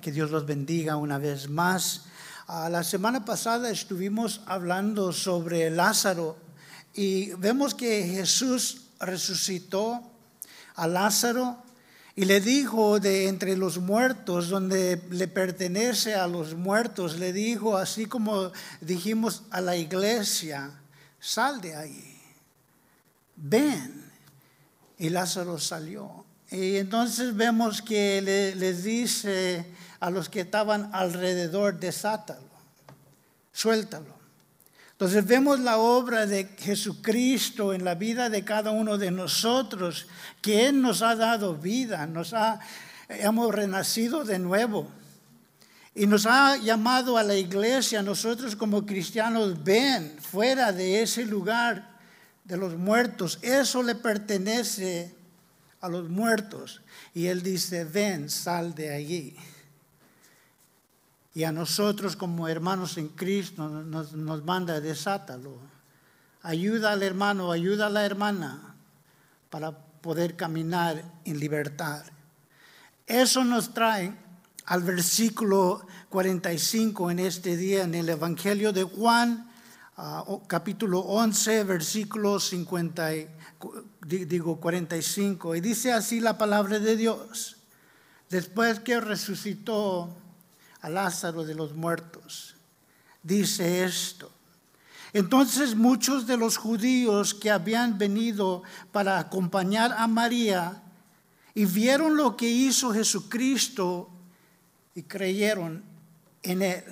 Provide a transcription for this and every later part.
Que Dios los bendiga una vez más. Ah, la semana pasada estuvimos hablando sobre Lázaro y vemos que Jesús resucitó a Lázaro y le dijo de entre los muertos, donde le pertenece a los muertos, le dijo, así como dijimos a la iglesia, sal de ahí, ven. Y Lázaro salió. Y entonces vemos que le, dice a los que estaban alrededor, desátalo, suéltalo. Entonces vemos la obra de Jesucristo en la vida de cada uno de nosotros, que Él nos ha dado vida, nos ha, hemos renacido de nuevo. Y nos ha llamado a la iglesia, nosotros como cristianos, ven fuera de ese lugar de los muertos. Eso le pertenece a los muertos. Y Él dice, ven, sal de allí. Y a nosotros como hermanos en Cristo nos, manda, desátalo. Ayuda al hermano, ayuda a la hermana para poder caminar en libertad. Eso nos trae al versículo 45 en este día en el Evangelio de Juan, ah, capítulo 11, versículo 50, digo 45. Y dice así la palabra de Dios. Después que resucitó a Lázaro de los muertos. Dice esto. Entonces muchos de los judíos que habían venido para acompañar a María y vieron lo que hizo Jesucristo y creyeron en él.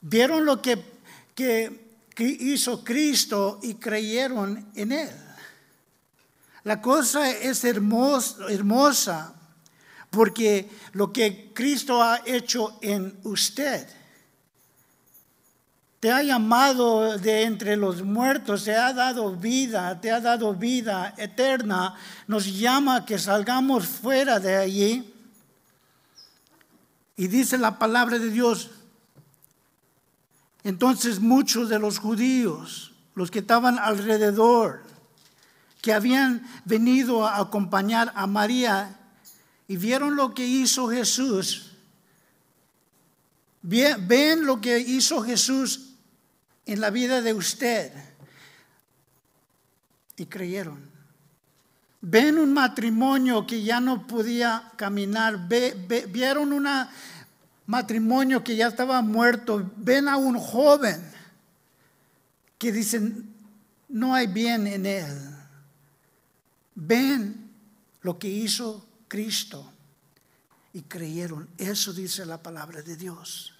Vieron lo que, que, hizo Cristo y creyeron en él. La cosa es hermosa porque lo que Cristo ha hecho en usted, te ha llamado de entre los muertos, te ha dado vida, te ha dado vida eterna, nos llama que salgamos fuera de allí. Y dice la palabra de Dios, entonces muchos de los judíos, los que estaban alrededor, que habían venido a acompañar a María, y vieron lo que hizo Jesús, ven lo que hizo Jesús en la vida de usted y creyeron. Ven un matrimonio que ya no podía caminar, vieron un matrimonio que ya estaba muerto, ven a un joven que dicen, no hay bien en él. Ven lo que hizo Cristo y creyeron. Eso dice la palabra de Dios.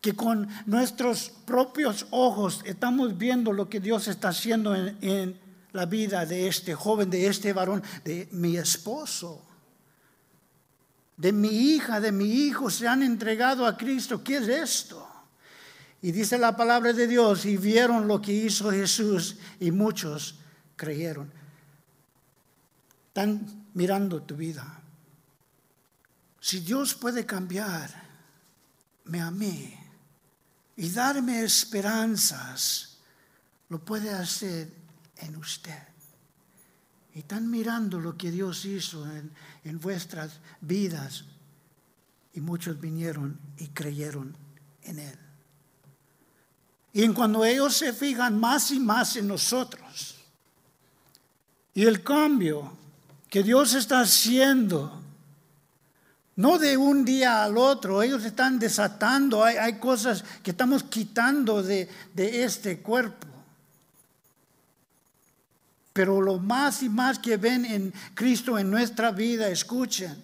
Que con nuestros propios ojos estamos viendo lo que Dios está haciendo en, la vida de este joven, de este varón, de mi esposo, de mi hija, de mi hijo, se han entregado a Cristo. ¿Qué es esto? Y dice la palabra de Dios, y vieron lo que hizo Jesús y muchos creyeron. Están mirando tu vida. Si Dios puede cambiarme a mí y darme esperanzas, lo puede hacer en usted. Y están mirando lo que Dios hizo en, en vuestras vidas. Y muchos vinieron y creyeron en Él. Y en cuando ellos se fijan más y más en nosotros, y el cambio que Dios está haciendo no de un día al otro, ellos están desatando, hay, cosas que estamos quitando de, este cuerpo. Pero lo más y más que ven en Cristo en nuestra vida, escuchen,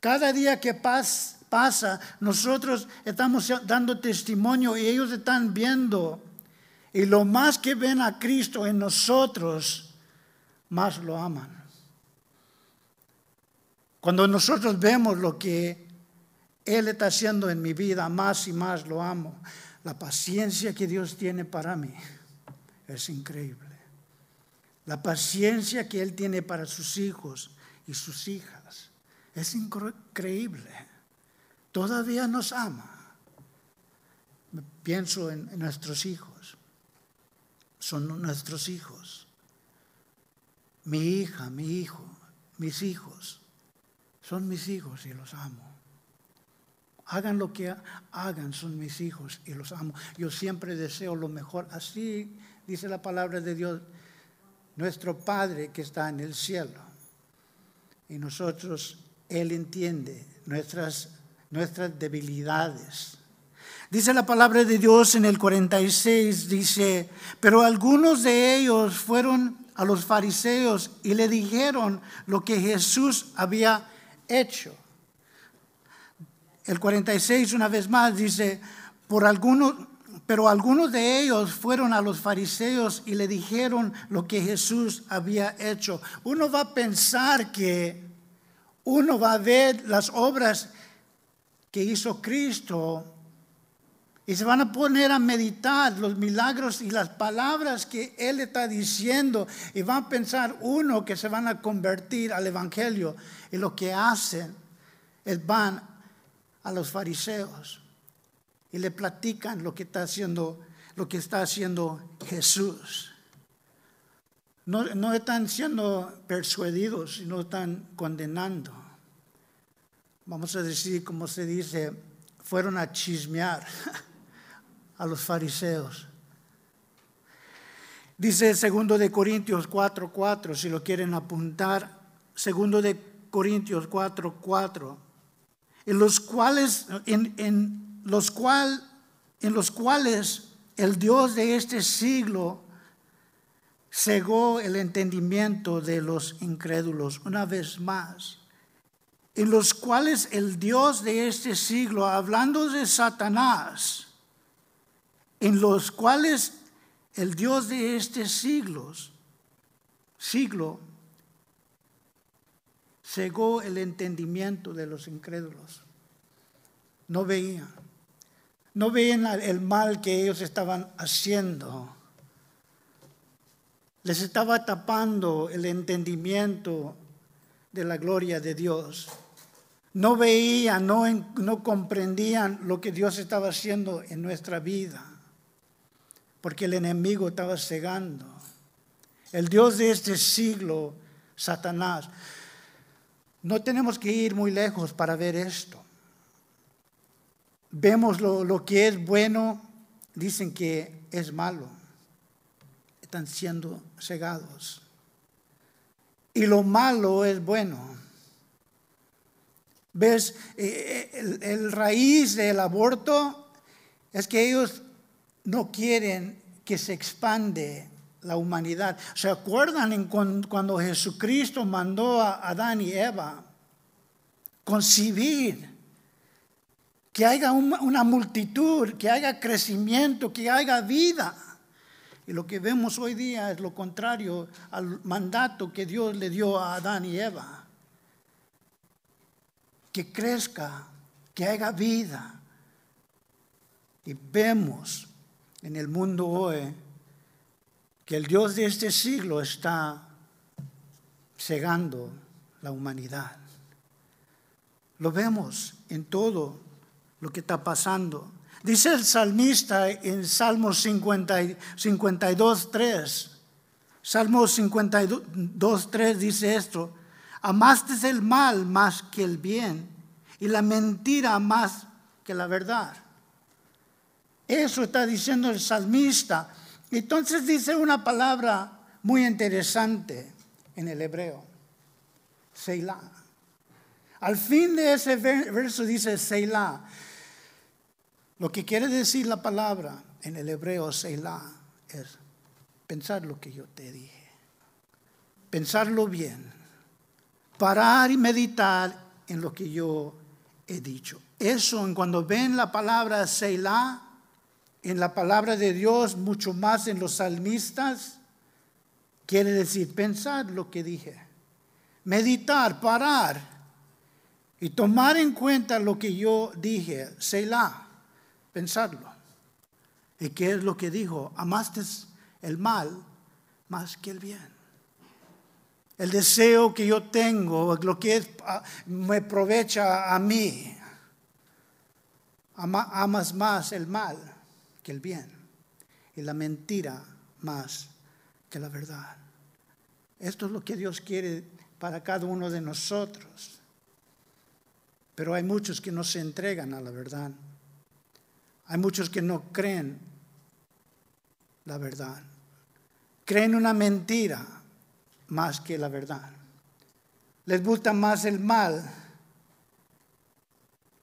cada día que pasa, nosotros estamos dando testimonio y ellos están viendo. Y lo más que ven a Cristo en nosotros, más lo aman. Cuando nosotros vemos lo que Él está haciendo en mi vida, más y más lo amo. La paciencia que Dios tiene para mí es increíble. La paciencia que Él tiene para sus hijos y sus hijas es increíble. Todavía nos ama. Pienso en, nuestros hijos. Son nuestros hijos. Mi hija, mi hijo, mis hijos son mis hijos y los amo. Hagan lo que hagan, son mis hijos y los amo. Yo siempre deseo lo mejor. Así dice la palabra de Dios, nuestro Padre que está en el cielo. Y nosotros, Él entiende nuestras, nuestras debilidades. Dice la palabra de Dios en el 46, dice, pero algunos de ellos fueron a los fariseos y le dijeron lo que Jesús había hecho. El 46 una vez más dice, por algunos, pero algunos de ellos fueron a los fariseos y le dijeron lo que Jesús había hecho. Uno va a pensar que uno va a ver las obras que hizo Cristo y se van a poner a meditar los milagros y las palabras que Él está diciendo. Y van a pensar uno que se van a convertir al Evangelio. Y lo que hacen es van a los fariseos y le platican lo que está haciendo, lo que está haciendo Jesús. No, no están siendo persuadidos, sino están condenando. Vamos a decir, como se dice, fueron a chismear. a los fariseos. Dice segundo de Corintios 4:4, 4, si lo quieren apuntar, segundo de Corintios 4:4, 4, en los cuales en, en los cual en los cuales el Dios de este siglo cegó el entendimiento de los incrédulos una vez más, en los cuales el Dios de este siglo, hablando de Satanás, en los cuales el Dios de este siglos, siglo cegó el entendimiento de los incrédulos. No veían, no veían el mal que ellos estaban haciendo. Les estaba tapando el entendimiento de la gloria de Dios. No veían, no, no comprendían lo que Dios estaba haciendo en nuestra vida porque el enemigo estaba cegando. El Dios de este siglo, Satanás. No tenemos que ir muy lejos para ver esto. Vemos lo, que es bueno, dicen que es malo. Están siendo cegados. Y lo malo es bueno. ¿Ves? Eh, eh, el raíz del aborto es que ellos no quieren que se expande la humanidad. ¿Se acuerdan en cuando Jesucristo mandó a Adán y Eva concibir que haya una multitud, que haya crecimiento, que haya vida? Y lo que vemos hoy día es lo contrario al mandato que Dios le dio a Adán y Eva. Que crezca, que haya vida. Y vemos en el mundo hoy que el Dios de este siglo está cegando la humanidad. Lo vemos en todo lo que está pasando. Dice el salmista en Salmo 52, 3. Salmo 52, 3 dice esto. Amaste el mal más que el bien y la mentira más que la verdad. Eso está diciendo el salmista. Entonces dice una palabra muy interesante en el hebreo, Selah. Al fin de ese verso dice Selah. Lo que quiere decir la palabra en el hebreo Selah es pensar lo que yo te dije, pensarlo bien, parar y meditar en lo que yo he dicho. Eso, en cuando ven la palabra Selah, en la palabra de Dios, mucho más en los salmistas, quiere decir pensar lo que dije, meditar, parar y tomar en cuenta lo que yo dije, Selah, pensarlo. ¿Y qué es lo que dijo? Amaste el mal más que el bien. El deseo que yo tengo, lo que ah, me aprovecha a mí, amas más el mal que el bien y la mentira más que la verdad. Esto es lo que Dios quiere para cada uno de nosotros. Pero hay muchos que no se entregan a la verdad. Hay muchos que no creen la verdad. Creen una mentira más que la verdad. Les gusta más el mal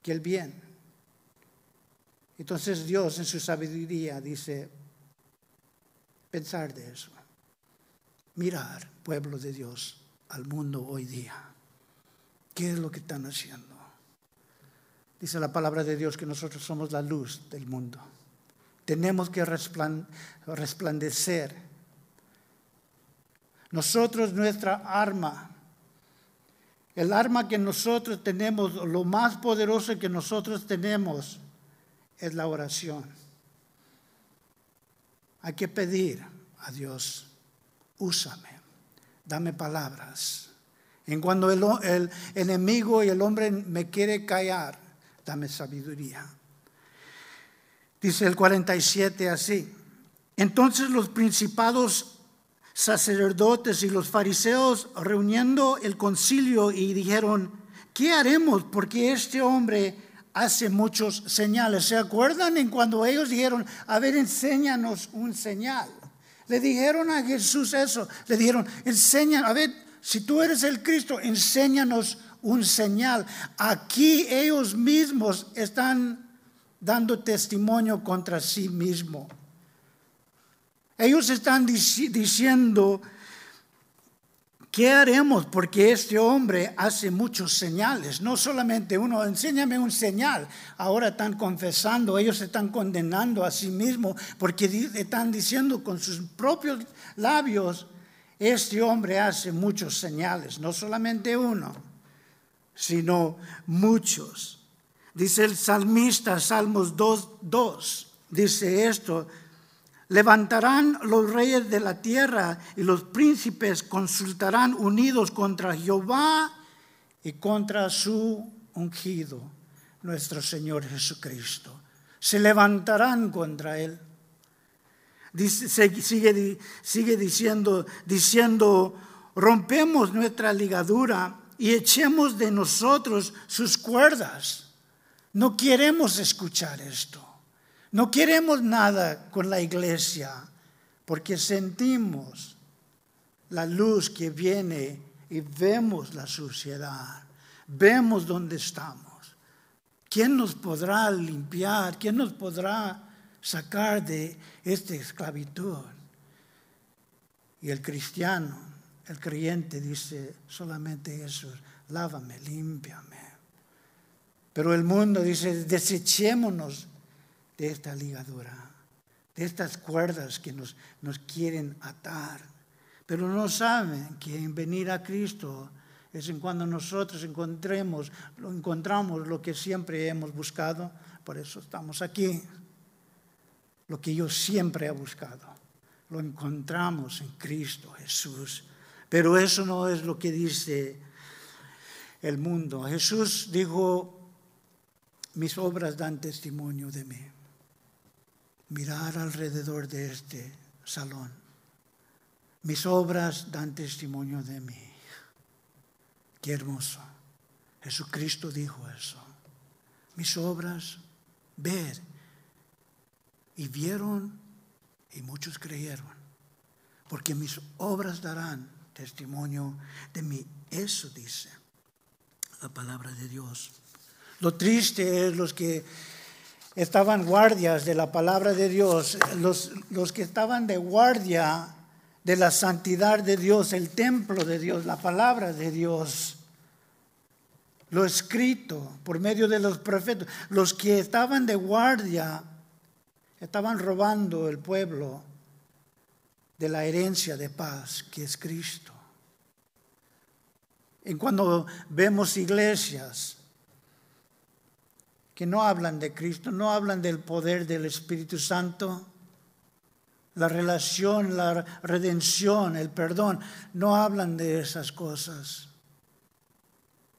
que el bien. Entonces Dios en su sabiduría dice, pensar de eso, mirar, pueblo de Dios, al mundo hoy día. ¿Qué es lo que están haciendo? Dice la palabra de Dios que nosotros somos la luz del mundo. Tenemos que resplandecer. Nosotros, nuestra arma, el arma que nosotros tenemos, lo más poderoso que nosotros tenemos, es la oración. Hay que pedir a Dios, úsame, dame palabras. En cuando el, el enemigo y el hombre me quiere callar, dame sabiduría. Dice el 47 así. Entonces los principados sacerdotes y los fariseos reuniendo el concilio y dijeron, ¿qué haremos? Porque este hombre hace muchos señales. ¿Se acuerdan en cuando ellos dijeron, a ver, enséñanos un señal? Le dijeron a Jesús eso, le dijeron, enseña, a ver, si tú eres el Cristo, enséñanos un señal. Aquí ellos mismos están dando testimonio contra sí mismos. Ellos están diciendo, ¿qué haremos? Porque este hombre hace muchos señales, no solamente uno, enséñame un señal. Ahora están confesando, ellos están condenando a sí mismos porque están diciendo con sus propios labios, este hombre hace muchos señales, no solamente uno, sino muchos. Dice el salmista, Salmos 2, 2, dice esto, levantarán los reyes de la tierra y los príncipes consultarán unidos contra Jehová y contra su ungido, nuestro Señor Jesucristo. Se levantarán contra él. Dice, sigue, sigue diciendo, diciendo, rompemos nuestra ligadura y echemos de nosotros sus cuerdas no queremos escuchar esto. No queremos nada con la iglesia porque sentimos la luz que viene y vemos la suciedad. Vemos dónde estamos. ¿Quién nos podrá limpiar? ¿Quién nos podrá sacar de esta esclavitud? Y el cristiano, el creyente dice solamente Jesús, lávame, límpiame. Pero el mundo dice, desechémonos de esta ligadura, de estas cuerdas que nos, nos quieren atar. Pero no saben que en venir a Cristo es en cuando nosotros encontremos, lo encontramos lo que siempre hemos buscado. Por eso estamos aquí. Lo que yo siempre he buscado. Lo encontramos en Cristo Jesús. Pero eso no es lo que dice el mundo. Jesús dijo mis obras dan testimonio de mí. Mirar alrededor de este salón. Mis obras dan testimonio de mí. Qué hermoso. Jesucristo dijo eso. Mis obras, ver. Y vieron y muchos creyeron. Porque mis obras darán testimonio de mí. Eso dice la palabra de Dios. Lo triste es los que estaban guardias de la palabra de Dios, los, los que estaban de guardia de la santidad de Dios, el templo de Dios, la palabra de Dios, lo escrito por medio de los profetas, los que estaban de guardia, estaban robando el pueblo de la herencia de paz que es Cristo. En cuando vemos iglesias que no hablan de Cristo, no hablan del poder del Espíritu Santo, la relación, la redención, el perdón, no hablan de esas cosas.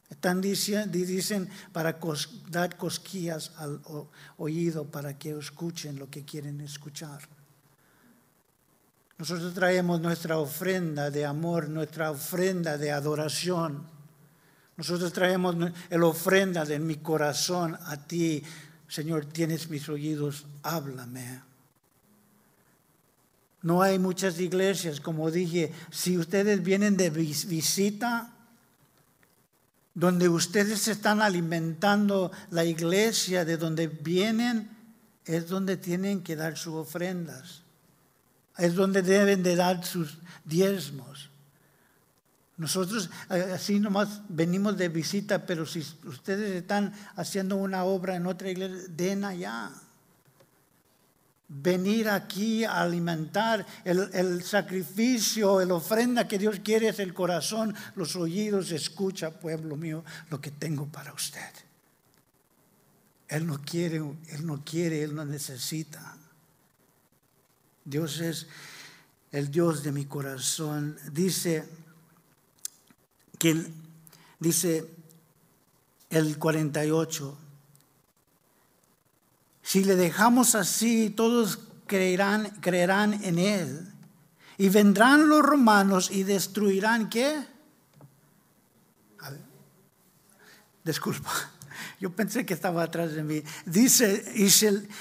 Están diciendo, dicen para dar cosquillas al oído para que escuchen lo que quieren escuchar. Nosotros traemos nuestra ofrenda de amor, nuestra ofrenda de adoración Nosotros traemos el ofrenda de mi corazón a ti. Señor, tienes mis oídos, háblame. No hay muchas iglesias, como dije, si ustedes vienen de visita, donde ustedes están alimentando la iglesia de donde vienen, es donde tienen que dar sus ofrendas. Es donde deben de dar sus diezmos. Nosotros eh, así nomás venimos de visita, pero si ustedes están haciendo una obra en otra iglesia, den allá. Venir aquí a alimentar el, sacrificio, el ofrenda que Dios quiere es el corazón, los oídos, escucha, pueblo mío, lo que tengo para usted. Él no quiere, Él no quiere, Él no necesita. Dios es el Dios de mi corazón. Dice que dice el 48, si le dejamos así, todos creerán, creerán en él. Y vendrán los romanos y destruirán qué? Disculpa, yo pensé que estaba atrás de mí. Dice, y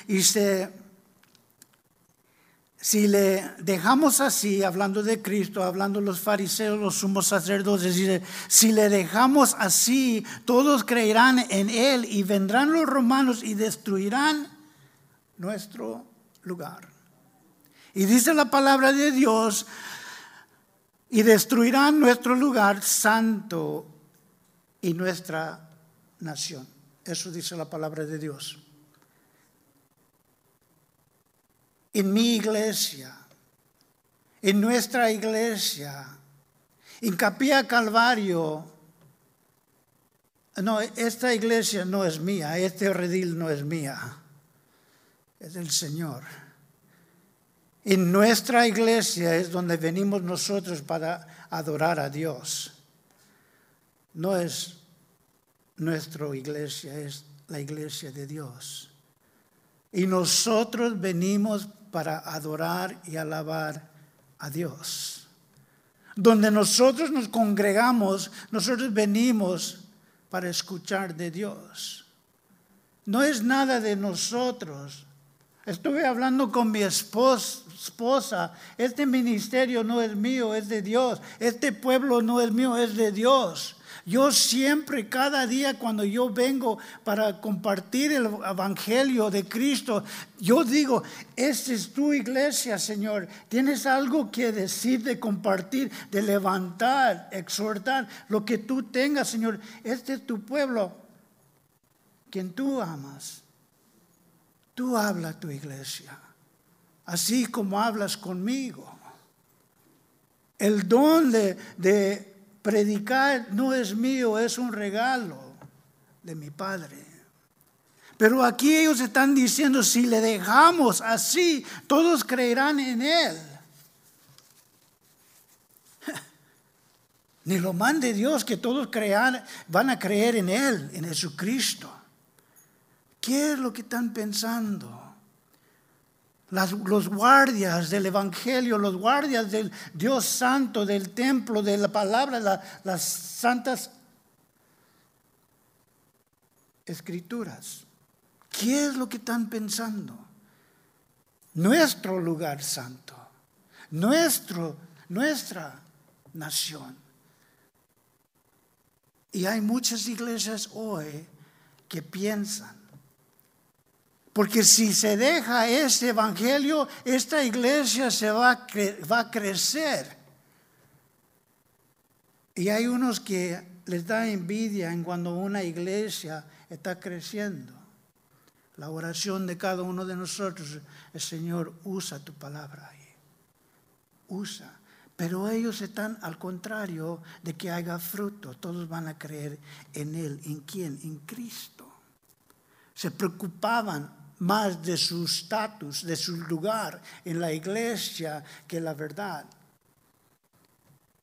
y se si le dejamos así, hablando de Cristo, hablando los fariseos, los sumos sacerdotes, si le dejamos así, todos creerán en Él y vendrán los romanos y destruirán nuestro lugar. Y dice la palabra de Dios, y destruirán nuestro lugar santo y nuestra nación. Eso dice la palabra de Dios. En mi iglesia, en nuestra iglesia, en Capilla Calvario. No, esta iglesia no es mía, este redil no es mía, es del Señor. En nuestra iglesia es donde venimos nosotros para adorar a Dios. No es nuestra iglesia, es la iglesia de Dios. Y nosotros venimos para adorar y alabar a Dios. Donde nosotros nos congregamos, nosotros venimos para escuchar de Dios. No es nada de nosotros. Estuve hablando con mi esposa. Este ministerio no es mío, es de Dios. Este pueblo no es mío, es de Dios. Yo siempre, cada día cuando yo vengo para compartir el Evangelio de Cristo, yo digo, esta es tu iglesia, Señor. Tienes algo que decir, de compartir, de levantar, exhortar, lo que tú tengas, Señor. Este es tu pueblo, quien tú amas. Tú habla a tu iglesia, así como hablas conmigo. El don de, de Predicar no es mío, es un regalo de mi Padre. Pero aquí ellos están diciendo, si le dejamos así, todos creerán en Él. Ni lo mande Dios que todos crean, van a creer en Él, en Jesucristo. ¿Qué es lo que están pensando? Los guardias del Evangelio, los guardias del Dios Santo, del templo, de la palabra, las santas escrituras. ¿Qué es lo que están pensando? Nuestro lugar santo, nuestro, nuestra nación. Y hay muchas iglesias hoy que piensan porque si se deja este evangelio, esta iglesia se va a, va crecer. Y hay unos que les da envidia en cuando una iglesia está creciendo. La oración de cada uno de nosotros, el Señor usa tu palabra ahí. Usa. Pero ellos están al contrario de que haga fruto. Todos van a creer en Él. ¿En quién? En Cristo. Se preocupaban más de su estatus, de su lugar en la iglesia que la verdad.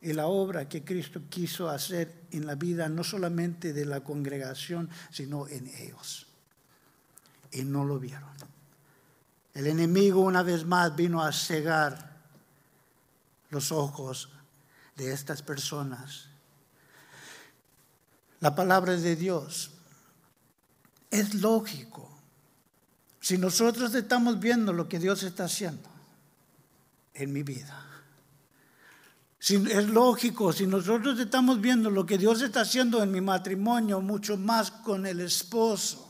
Y la obra que Cristo quiso hacer en la vida no solamente de la congregación, sino en ellos. Y no lo vieron. El enemigo una vez más vino a cegar los ojos de estas personas. la palabra de Dios. Es lógico. Si nosotros estamos viendo lo que Dios está haciendo en mi vida. Si, es lógico, si nosotros estamos viendo lo que Dios está haciendo en mi matrimonio, mucho más con el esposo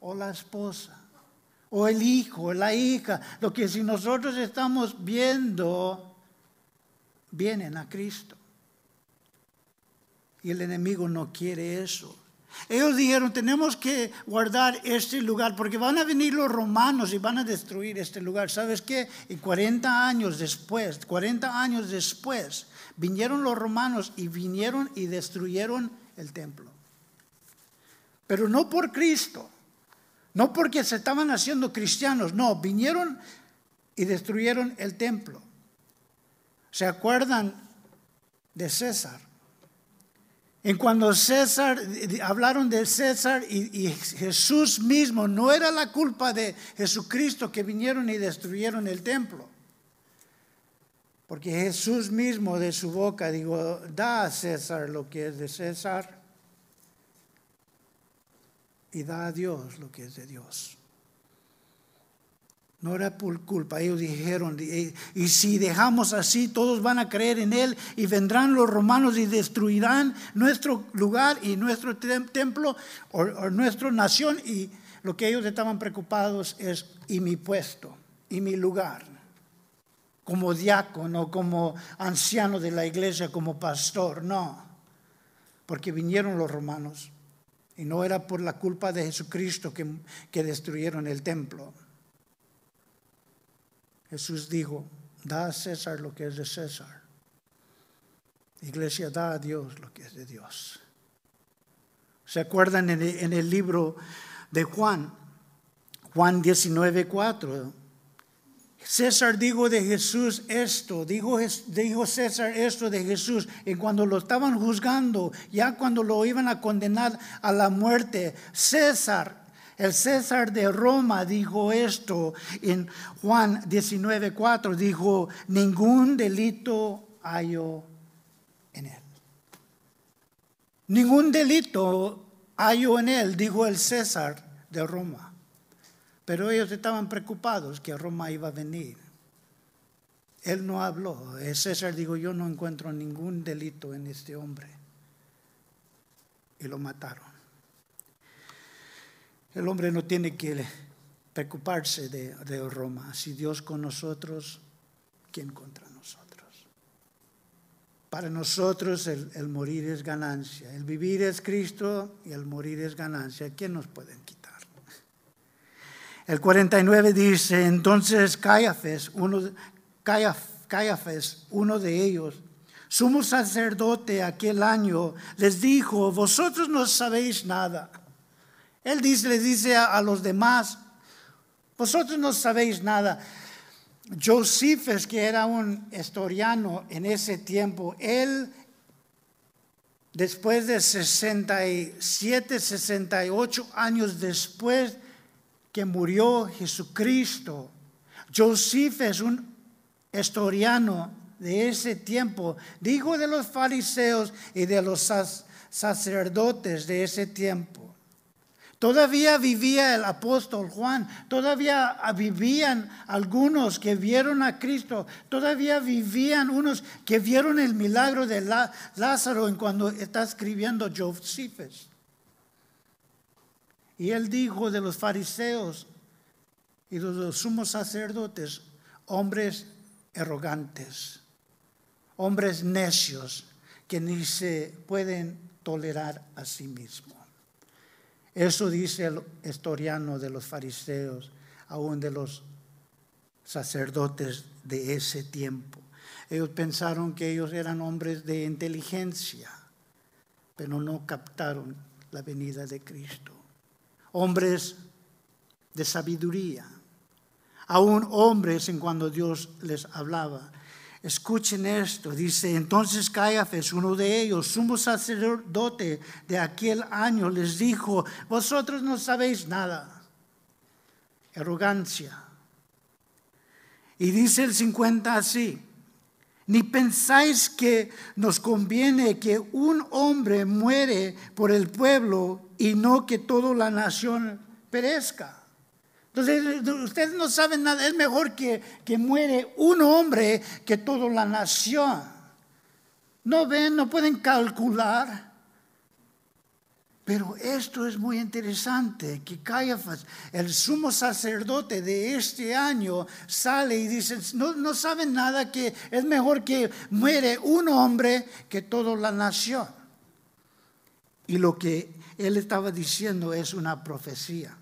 o la esposa o el hijo o la hija, lo que si nosotros estamos viendo, vienen a Cristo. Y el enemigo no quiere eso. Ellos dijeron, tenemos que guardar este lugar porque van a venir los romanos y van a destruir este lugar. ¿Sabes qué? Y 40 años después, 40 años después, vinieron los romanos y vinieron y destruyeron el templo. Pero no por Cristo, no porque se estaban haciendo cristianos, no, vinieron y destruyeron el templo. ¿Se acuerdan de César? En cuando César, hablaron de César y, Jesús mismo, no era la culpa de Jesucristo que vinieron y destruyeron el templo. Porque Jesús mismo de su boca dijo, da a César lo que es de César y da a Dios lo que es de Dios. No era por culpa. Ellos dijeron, y, si dejamos así, todos van a creer en Él y vendrán los romanos y destruirán nuestro lugar y nuestro templo o, nuestra nación. Y lo que ellos estaban preocupados es, y mi puesto, y mi lugar, como diácono, como anciano de la iglesia, como pastor. No, porque vinieron los romanos. Y no era por la culpa de Jesucristo que destruyeron el templo. Jesús dijo, da a César lo que es de César. Iglesia, da a Dios lo que es de Dios. ¿Se acuerdan en el, libro de Juan? Juan 19, 4. César dijo de Jesús esto, dijo, dijo César esto de Jesús, y cuando lo estaban juzgando, ya cuando lo iban a condenar a la muerte, César el César de Roma dijo esto en Juan 19:4, dijo, ningún delito hallo en él. Ningún delito hallo en él, dijo el César de Roma. Pero ellos estaban preocupados que Roma iba a venir. Él no habló. El César dijo, yo no encuentro ningún delito en este hombre. Y lo mataron. El hombre no tiene que preocuparse de, Roma. Si Dios con nosotros, ¿quién contra nosotros? Para nosotros el, morir es ganancia. El vivir es Cristo y el morir es ganancia. ¿Quién nos pueden quitar? El 49 dice, entonces Caiafes, uno, Caiafes, uno de ellos, sumo sacerdote aquel año, les dijo, vosotros no sabéis nada él les dice a, los demás, vosotros no sabéis nada. Josephus, que era un historiano en ese tiempo, él, después de 67, 68 años después que murió Jesucristo, Josephus, un historiano de ese tiempo, dijo de los fariseos y de los sacerdotes de ese tiempo, Todavía vivía el apóstol Juan, todavía vivían algunos que vieron a Cristo, todavía vivían unos que vieron el milagro de Lázaro en cuando está escribiendo Josephus. Y él dijo de los fariseos y de los sumos sacerdotes, hombres arrogantes, hombres necios que ni se pueden tolerar a sí mismos. Eso dice el historiano de los fariseos, aún de los sacerdotes de ese tiempo. Ellos pensaron que ellos eran hombres de inteligencia, pero no captaron la venida de Cristo. Hombres de sabiduría, aún hombres en cuando Dios les hablaba. Escuchen esto, dice, entonces Caiafes, uno de ellos, sumo sacerdote de aquel año, les dijo, vosotros no sabéis nada. Arrogancia. Y dice el 50 así, Ni pensáis que nos conviene que un hombre muere por el pueblo y no que toda la nación perezca. Entonces, ustedes no saben nada, es mejor que, que muere un hombre que toda la nación. No ven, no pueden calcular. Pero esto es muy interesante, que Caiafas, el sumo sacerdote de este año, sale y dice, no, no saben nada que es mejor que muere un hombre que toda la nación. Y lo que él estaba diciendo es una profecía.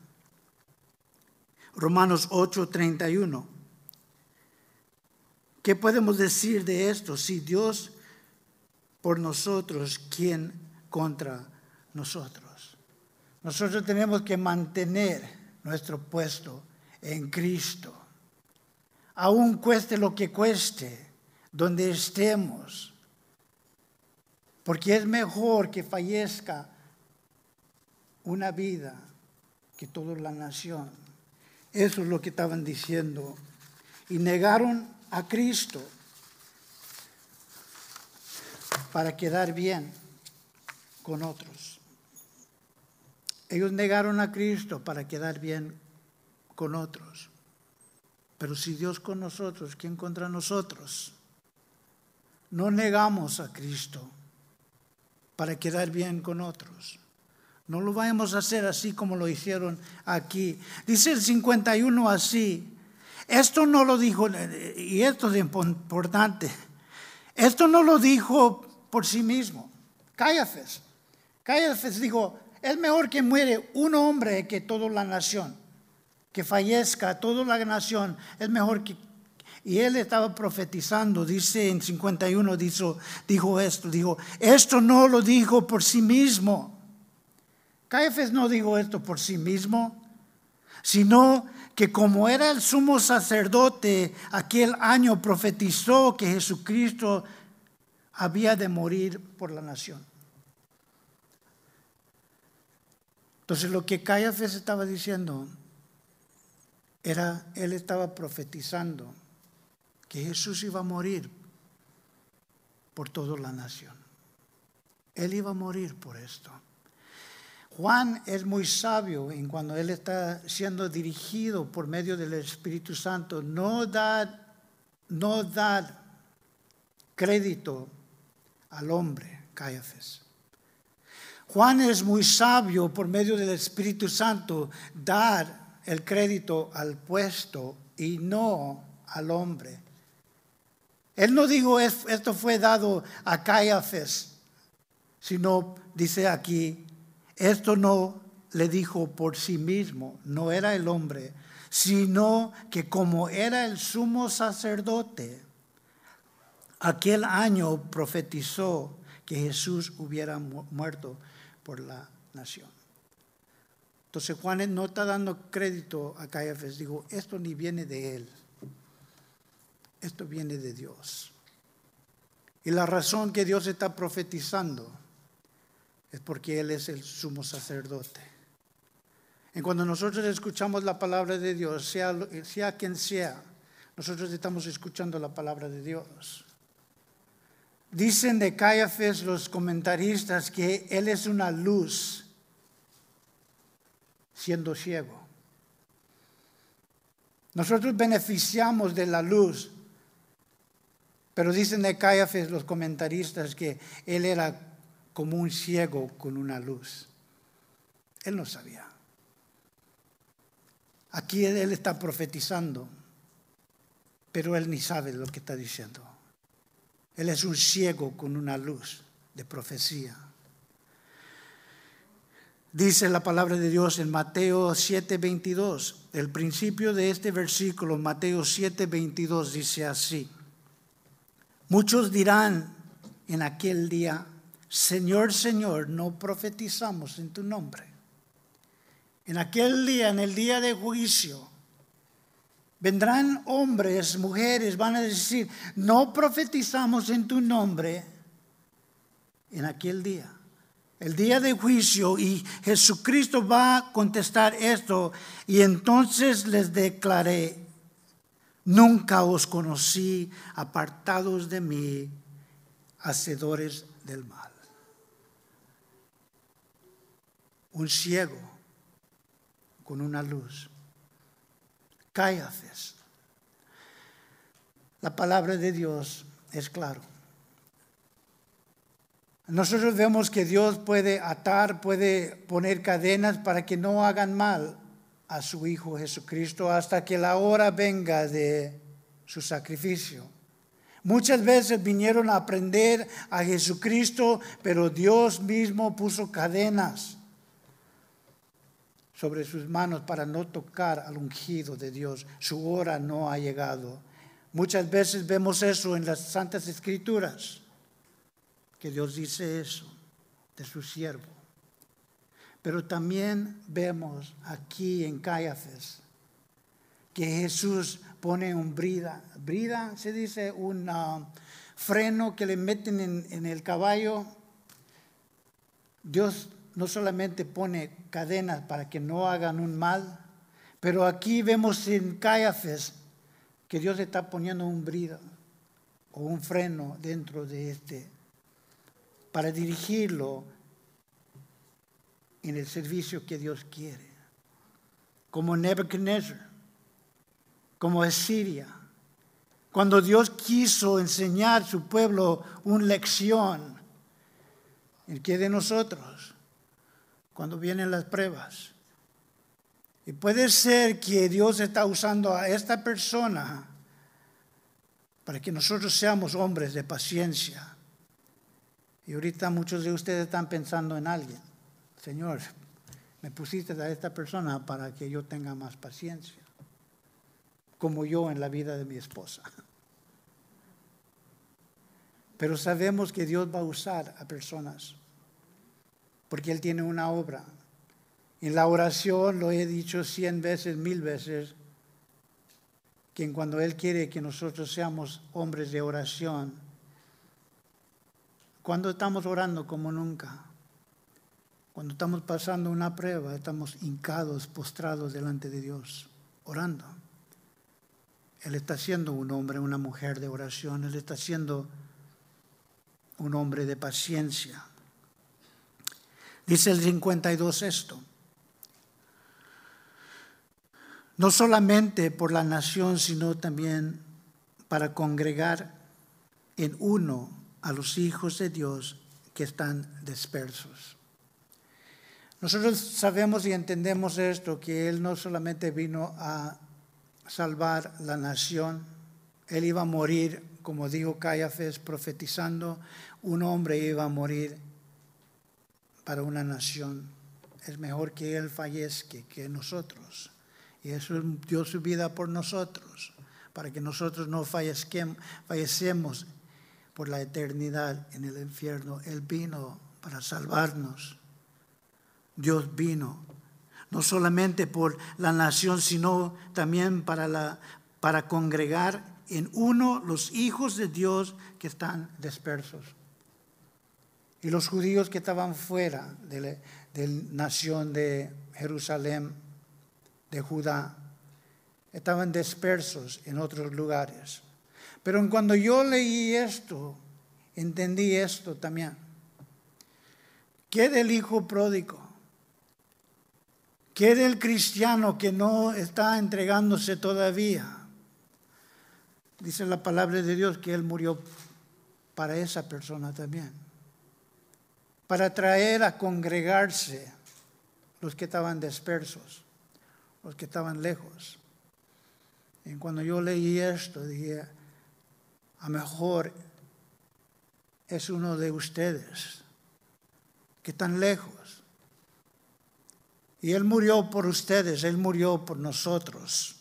Romanos 8:31. ¿Qué podemos decir de esto? Si Dios por nosotros, ¿quién contra nosotros. Nosotros tenemos que mantener nuestro puesto en Cristo. Aún cueste lo que cueste, donde estemos. Porque es mejor que fallezca una vida que toda la nación. Eso es lo que estaban diciendo. Y negaron a Cristo para quedar bien con otros. Ellos negaron a Cristo para quedar bien con otros. Pero si Dios con nosotros, ¿quién contra nosotros? No negamos a Cristo para quedar bien con otros. No lo vayamos a hacer así como lo hicieron aquí. Dice el 51 así. Esto no lo dijo, y esto es importante, esto no lo dijo por sí mismo. Cállate. Cállate dijo, es mejor que muere un hombre que toda la nación, que fallezca toda la nación. Es mejor que... Y él estaba profetizando, dice en 51, dijo, dijo esto, dijo, esto no lo dijo por sí mismo. Caifes no dijo esto por sí mismo, sino que como era el sumo sacerdote, aquel año profetizó que Jesucristo había de morir por la nación. Entonces lo que Caiafes estaba diciendo era, él estaba profetizando que Jesús iba a morir por toda la nación. Él iba a morir por esto. Juan es muy sabio en cuando él está siendo dirigido por medio del Espíritu Santo, no da, no crédito al hombre, Caiafes. Juan es muy sabio por medio del Espíritu Santo dar el crédito al puesto y no al hombre. Él no dijo esto fue dado a Caiafes, sino dice aquí, esto no le dijo por sí mismo, no era el hombre, sino que como era el sumo sacerdote, aquel año profetizó que Jesús hubiera muerto por la nación. Entonces Juan no está dando crédito a Caifás, digo, esto ni viene de él, esto viene de Dios. Y la razón que Dios está profetizando es porque Él es el sumo sacerdote. Y cuando nosotros escuchamos la palabra de Dios, sea, sea quien sea, nosotros estamos escuchando la palabra de Dios. Dicen de Caiafes los comentaristas que él es una luz siendo ciego. Nosotros beneficiamos de la luz, pero dicen de Caiafes los comentaristas que él era como un ciego con una luz. Él no sabía. Aquí él está profetizando, pero él ni sabe lo que está diciendo. Él es un ciego con una luz de profecía. Dice la palabra de Dios en Mateo 7:22. El principio de este versículo, Mateo 7:22, dice así. Muchos dirán en aquel día, Señor, Señor, no profetizamos en tu nombre. En aquel día, en el día de juicio, Vendrán hombres, mujeres, van a decir, no profetizamos en tu nombre en aquel día, el día de juicio, y Jesucristo va a contestar esto, y entonces les declaré, Nunca os conocí apartados de mí, hacedores del mal. Un ciego con una luz. Cállate. La palabra de Dios es claro. Nosotros vemos que Dios puede atar, puede poner cadenas para que no hagan mal a su Hijo Jesucristo hasta que la hora venga de su sacrificio. Muchas veces vinieron a aprender a Jesucristo, pero Dios mismo puso cadenas sobre sus manos para no tocar al ungido de Dios. Su hora no ha llegado. Muchas veces vemos eso en las Santas Escrituras, que Dios dice eso de su siervo. Pero también vemos aquí en Cállafes que Jesús pone un brida, brida se dice un ah, freno que le meten en, en el caballo. Dios no solamente pone cadenas para que no hagan un mal, pero aquí vemos en Cállafes que Dios está poniendo un brido o un freno dentro de este para dirigirlo en el servicio que Dios quiere. Como Nebuchadnezzar, como Asiria. Cuando Dios quiso enseñar a su pueblo una lección, el que de nosotros, cuando vienen las pruebas, y puede ser que Dios está usando a esta persona para que nosotros seamos hombres de paciencia. Y ahorita muchos de ustedes están pensando en alguien. Señor, me pusiste a esta persona para que yo tenga más paciencia, como yo en la vida de mi esposa. Pero sabemos que Dios va a usar a personas, porque Él tiene una obra en la oración lo he dicho cien veces, mil veces, que cuando Él quiere que nosotros seamos hombres de oración, cuando estamos orando como nunca, cuando estamos pasando una prueba, estamos hincados, postrados delante de Dios, orando. Él está siendo un hombre, una mujer de oración, Él está siendo un hombre de paciencia. Dice el 52 esto no solamente por la nación, sino también para congregar en uno a los hijos de Dios que están dispersos. Nosotros sabemos y entendemos esto, que Él no solamente vino a salvar la nación, Él iba a morir, como dijo Caiafes, profetizando, un hombre iba a morir para una nación. Es mejor que Él fallezca que nosotros. Y eso dio su vida por nosotros, para que nosotros no fallecemos por la eternidad en el infierno. Él vino para salvarnos. Dios vino, no solamente por la nación, sino también para, la, para congregar en uno los hijos de Dios que están dispersos. Y los judíos que estaban fuera de la, nación de Jerusalén de Judá. Estaban dispersos en otros lugares. Pero cuando yo leí esto, entendí esto también. ¿Qué del hijo pródigo? ¿Qué del cristiano que no está entregándose todavía? Dice la palabra de Dios que Él murió para esa persona también. Para traer a congregarse los que estaban dispersos los que estaban lejos. Y cuando yo leí esto, dije, a mejor es uno de ustedes que están lejos. Y Él murió por ustedes, Él murió por nosotros.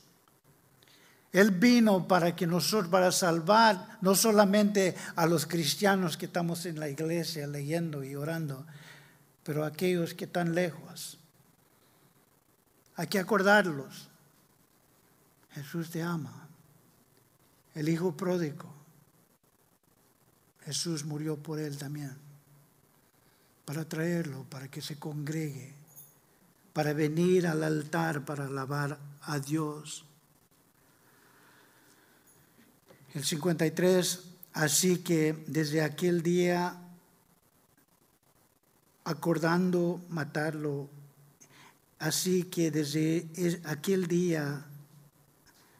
Él vino para que nosotros, para salvar no solamente a los cristianos que estamos en la iglesia leyendo y orando, pero a aquellos que están lejos. Hay que acordarlos. Jesús te ama. El Hijo pródigo. Jesús murió por él también. Para traerlo, para que se congregue. Para venir al altar para alabar a Dios. El 53, así que desde aquel día, acordando matarlo, así que desde aquel día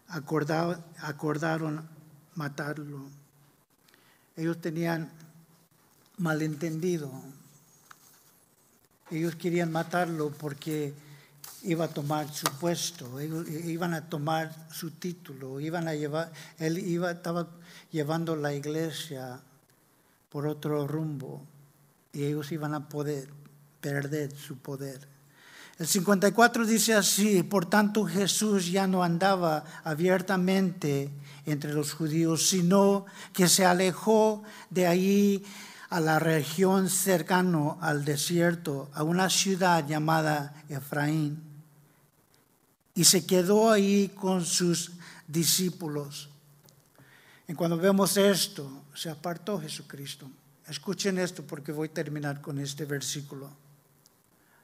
acordaron matarlo. Ellos tenían malentendido. Ellos querían matarlo porque iba a tomar su puesto, iban a tomar su título, iban a llevar, él iba, estaba llevando la iglesia por otro rumbo y ellos iban a poder perder su poder. El 54 dice así, por tanto Jesús ya no andaba abiertamente entre los judíos, sino que se alejó de ahí a la región cercano al desierto, a una ciudad llamada Efraín y se quedó ahí con sus discípulos. Y cuando vemos esto, se apartó Jesucristo. Escuchen esto porque voy a terminar con este versículo.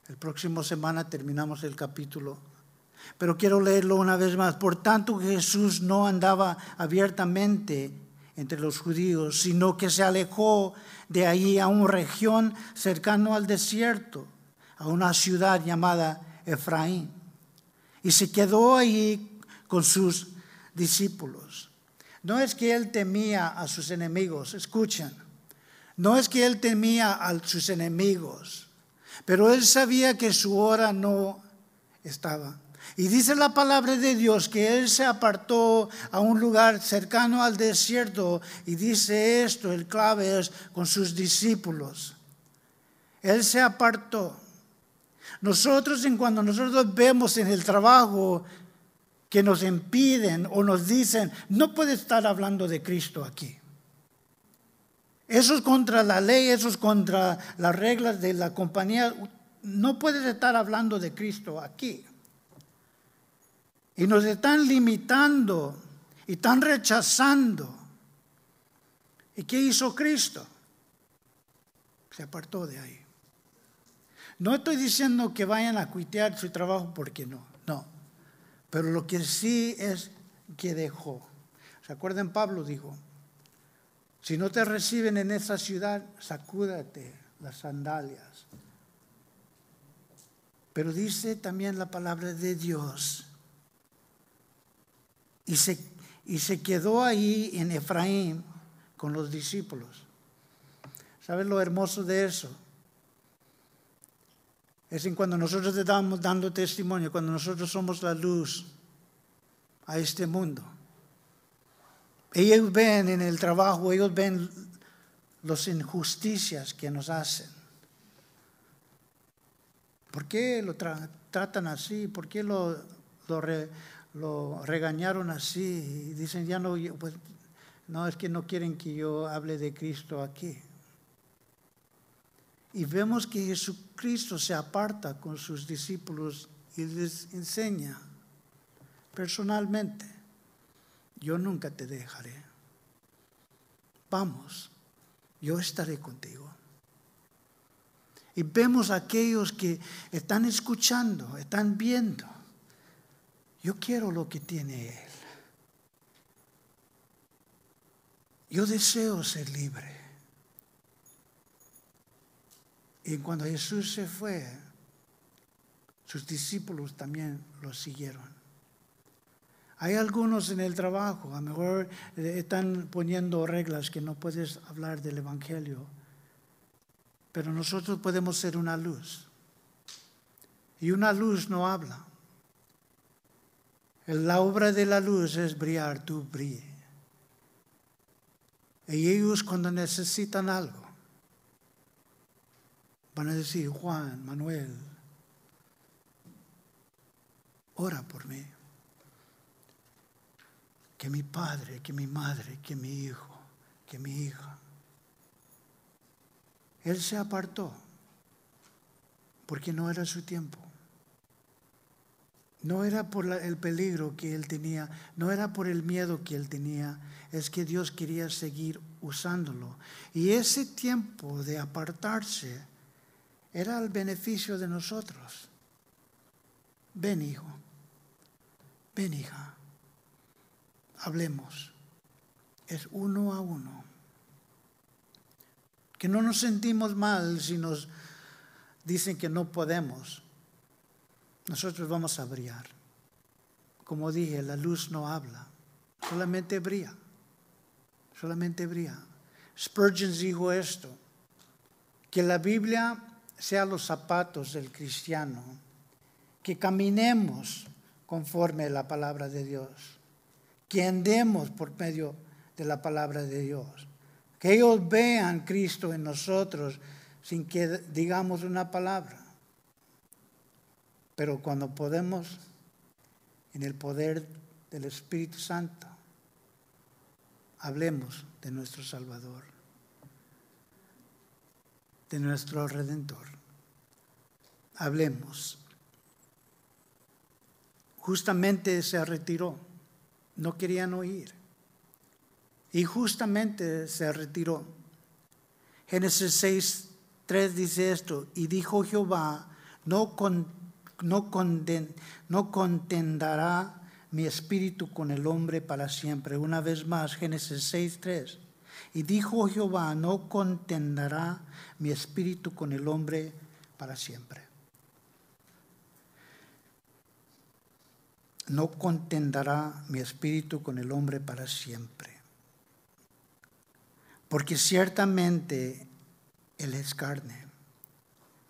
El próximo semana terminamos el capítulo. Pero quiero leerlo una vez más. Por tanto, Jesús no andaba abiertamente entre los judíos, sino que se alejó de ahí a una región cercano al desierto, a una ciudad llamada Efraín y se quedó ahí con sus discípulos. No es que él temía a sus enemigos, escuchen, no es que él temía a sus enemigos, pero él sabía que su hora no estaba. Y dice la palabra de Dios que él se apartó a un lugar cercano al desierto y dice esto, el clave es con sus discípulos. Él se apartó. Nosotros en cuando nosotros vemos en el trabajo que nos impiden o nos dicen, no puede estar hablando de Cristo aquí. Eso es contra la ley, eso es contra las reglas de la compañía. No puedes estar hablando de Cristo aquí. Y nos están limitando y están rechazando. ¿Y qué hizo Cristo? Se apartó de ahí. No estoy diciendo que vayan a cuitear su trabajo porque no, no. Pero lo que sí es que dejó. ¿Se acuerdan? Pablo dijo, si no te reciben en esa ciudad, sacúdate las sandalias. Pero dice también la palabra de Dios. Y se, y se quedó ahí en Efraín con los discípulos. ¿Sabes lo hermoso de eso? Es en cuando nosotros estamos dando testimonio, cuando nosotros somos la luz a este mundo. Ellos ven en el trabajo, ellos ven las injusticias que nos hacen. ¿Por qué lo tratan así? ¿Por qué lo, lo, regañaron así? Y dicen, ya no, pues, no, es que no quieren que yo hable de Cristo aquí. Y vemos que Jesucristo se aparta con sus discípulos y les enseña personalmente, yo nunca te dejaré. Vamos, yo estaré contigo. Y vemos a aquellos que están escuchando, están viendo. Yo quiero lo que tiene Él. Yo deseo ser libre. Y cuando Jesús se fue, sus discípulos también lo siguieron. Hay algunos en el trabajo, a lo mejor están poniendo reglas que no puedes hablar del Evangelio, pero nosotros podemos ser una luz. Y una luz no habla. La obra de la luz es brillar, tú brille. Y ellos cuando necesitan algo, Van a decir, Juan, Manuel, ora por mí. Que mi padre, que mi madre, que mi hijo, que mi hija. Él se apartó porque no era su tiempo. No era por el peligro que él tenía, no era por el miedo que él tenía, es que Dios quería seguir usándolo. Y ese tiempo de apartarse era el beneficio de nosotros. Ven hijo, ven hija, hablemos. es uno a uno. Que no nos sentimos mal si nos dicen que no podemos. Nosotros vamos a brillar. Como dije, la luz no habla, solamente brilla. Solamente brilla. Spurgeon dijo esto, que la Biblia sea los zapatos del cristiano, que caminemos conforme a la palabra de Dios, que andemos por medio de la palabra de Dios, que ellos vean Cristo en nosotros sin que digamos una palabra. Pero cuando podemos, en el poder del Espíritu Santo, hablemos de nuestro Salvador, de nuestro Redentor. Hablemos. Justamente se retiró, no querían oír. Y justamente se retiró. Génesis 6, 3 dice esto, y dijo Jehová, no, no, no contendará mi espíritu con el hombre para siempre. Una vez más, Génesis 6, 3. Y dijo Jehová, no contendará mi espíritu con el hombre para siempre. No contendará mi espíritu con el hombre para siempre porque ciertamente Él es carne,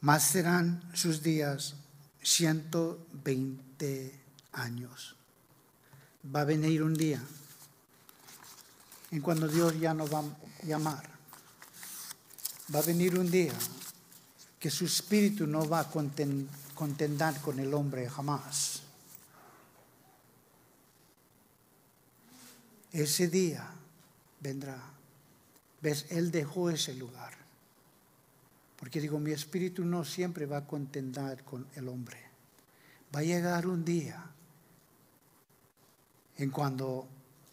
más serán sus días 120 años. Va a venir un día en cuando Dios ya no va a llamar. Va a venir un día que su espíritu no va a contendar con el hombre jamás. Ese día vendrá. ¿Ves? Él dejó ese lugar. Porque digo, mi espíritu no siempre va a contendar con el hombre. Va a llegar un día en cuando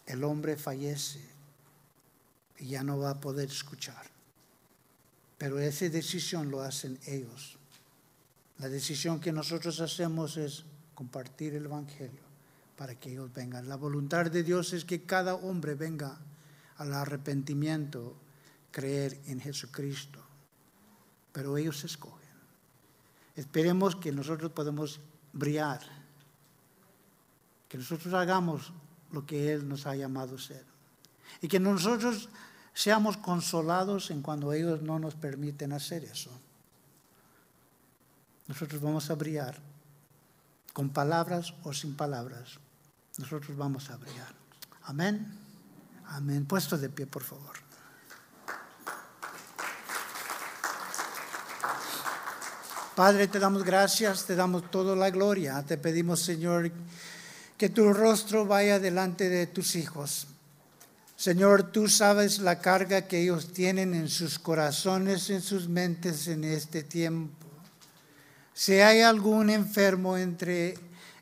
el hombre fallece y ya no va a poder escuchar. Pero esa decisión lo hacen ellos. La decisión que nosotros hacemos es compartir el Evangelio para que ellos vengan. La voluntad de Dios es que cada hombre venga al arrepentimiento, creer en Jesucristo. Pero ellos escogen. Esperemos que nosotros podamos brillar, que nosotros hagamos lo que Él nos ha llamado a ser. Y que nosotros seamos consolados en cuando ellos no nos permiten hacer eso. Nosotros vamos a brillar, con palabras o sin palabras. Nosotros vamos a brillar. Amén. Amén. Puesto de pie, por favor. Padre, te damos gracias, te damos toda la gloria. Te pedimos, Señor, que tu rostro vaya delante de tus hijos. Señor, tú sabes la carga que ellos tienen en sus corazones, en sus mentes en este tiempo. Si hay algún enfermo entre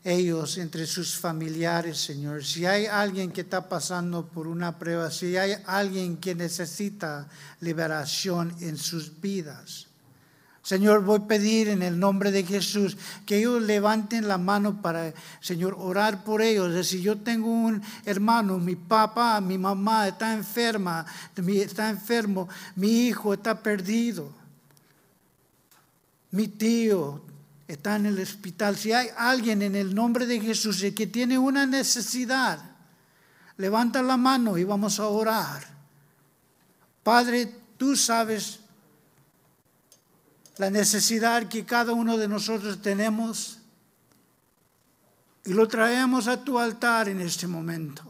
ellos, entre sus familiares, Señor. Si hay alguien que está pasando por una prueba, si hay alguien que necesita liberación en sus vidas. Señor, voy a pedir en el nombre de Jesús que ellos levanten la mano para, Señor, orar por ellos. Si yo tengo un hermano, mi papá, mi mamá está enferma, está enfermo, mi hijo está perdido, mi tío está en el hospital, si hay alguien en el nombre de Jesús que tiene una necesidad, levanta la mano y vamos a orar. Padre, tú sabes la necesidad que cada uno de nosotros tenemos y lo traemos a tu altar en este momento.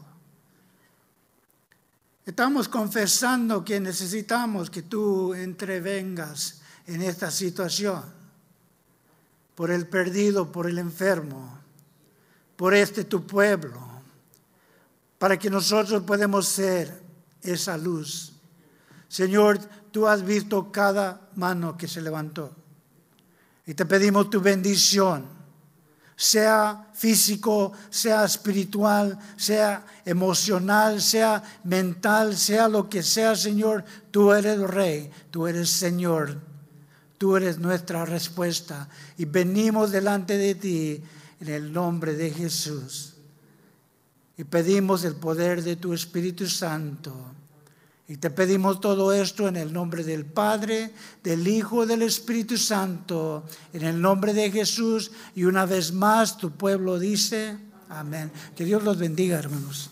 Estamos confesando que necesitamos que tú entrevengas en esta situación por el perdido, por el enfermo, por este tu pueblo, para que nosotros podamos ser esa luz. Señor, tú has visto cada mano que se levantó y te pedimos tu bendición, sea físico, sea espiritual, sea emocional, sea mental, sea lo que sea, Señor, tú eres rey, tú eres Señor Tú eres nuestra respuesta y venimos delante de ti en el nombre de Jesús. Y pedimos el poder de tu Espíritu Santo. Y te pedimos todo esto en el nombre del Padre, del Hijo, del Espíritu Santo, en el nombre de Jesús. Y una vez más tu pueblo dice, amén. Que Dios los bendiga, hermanos.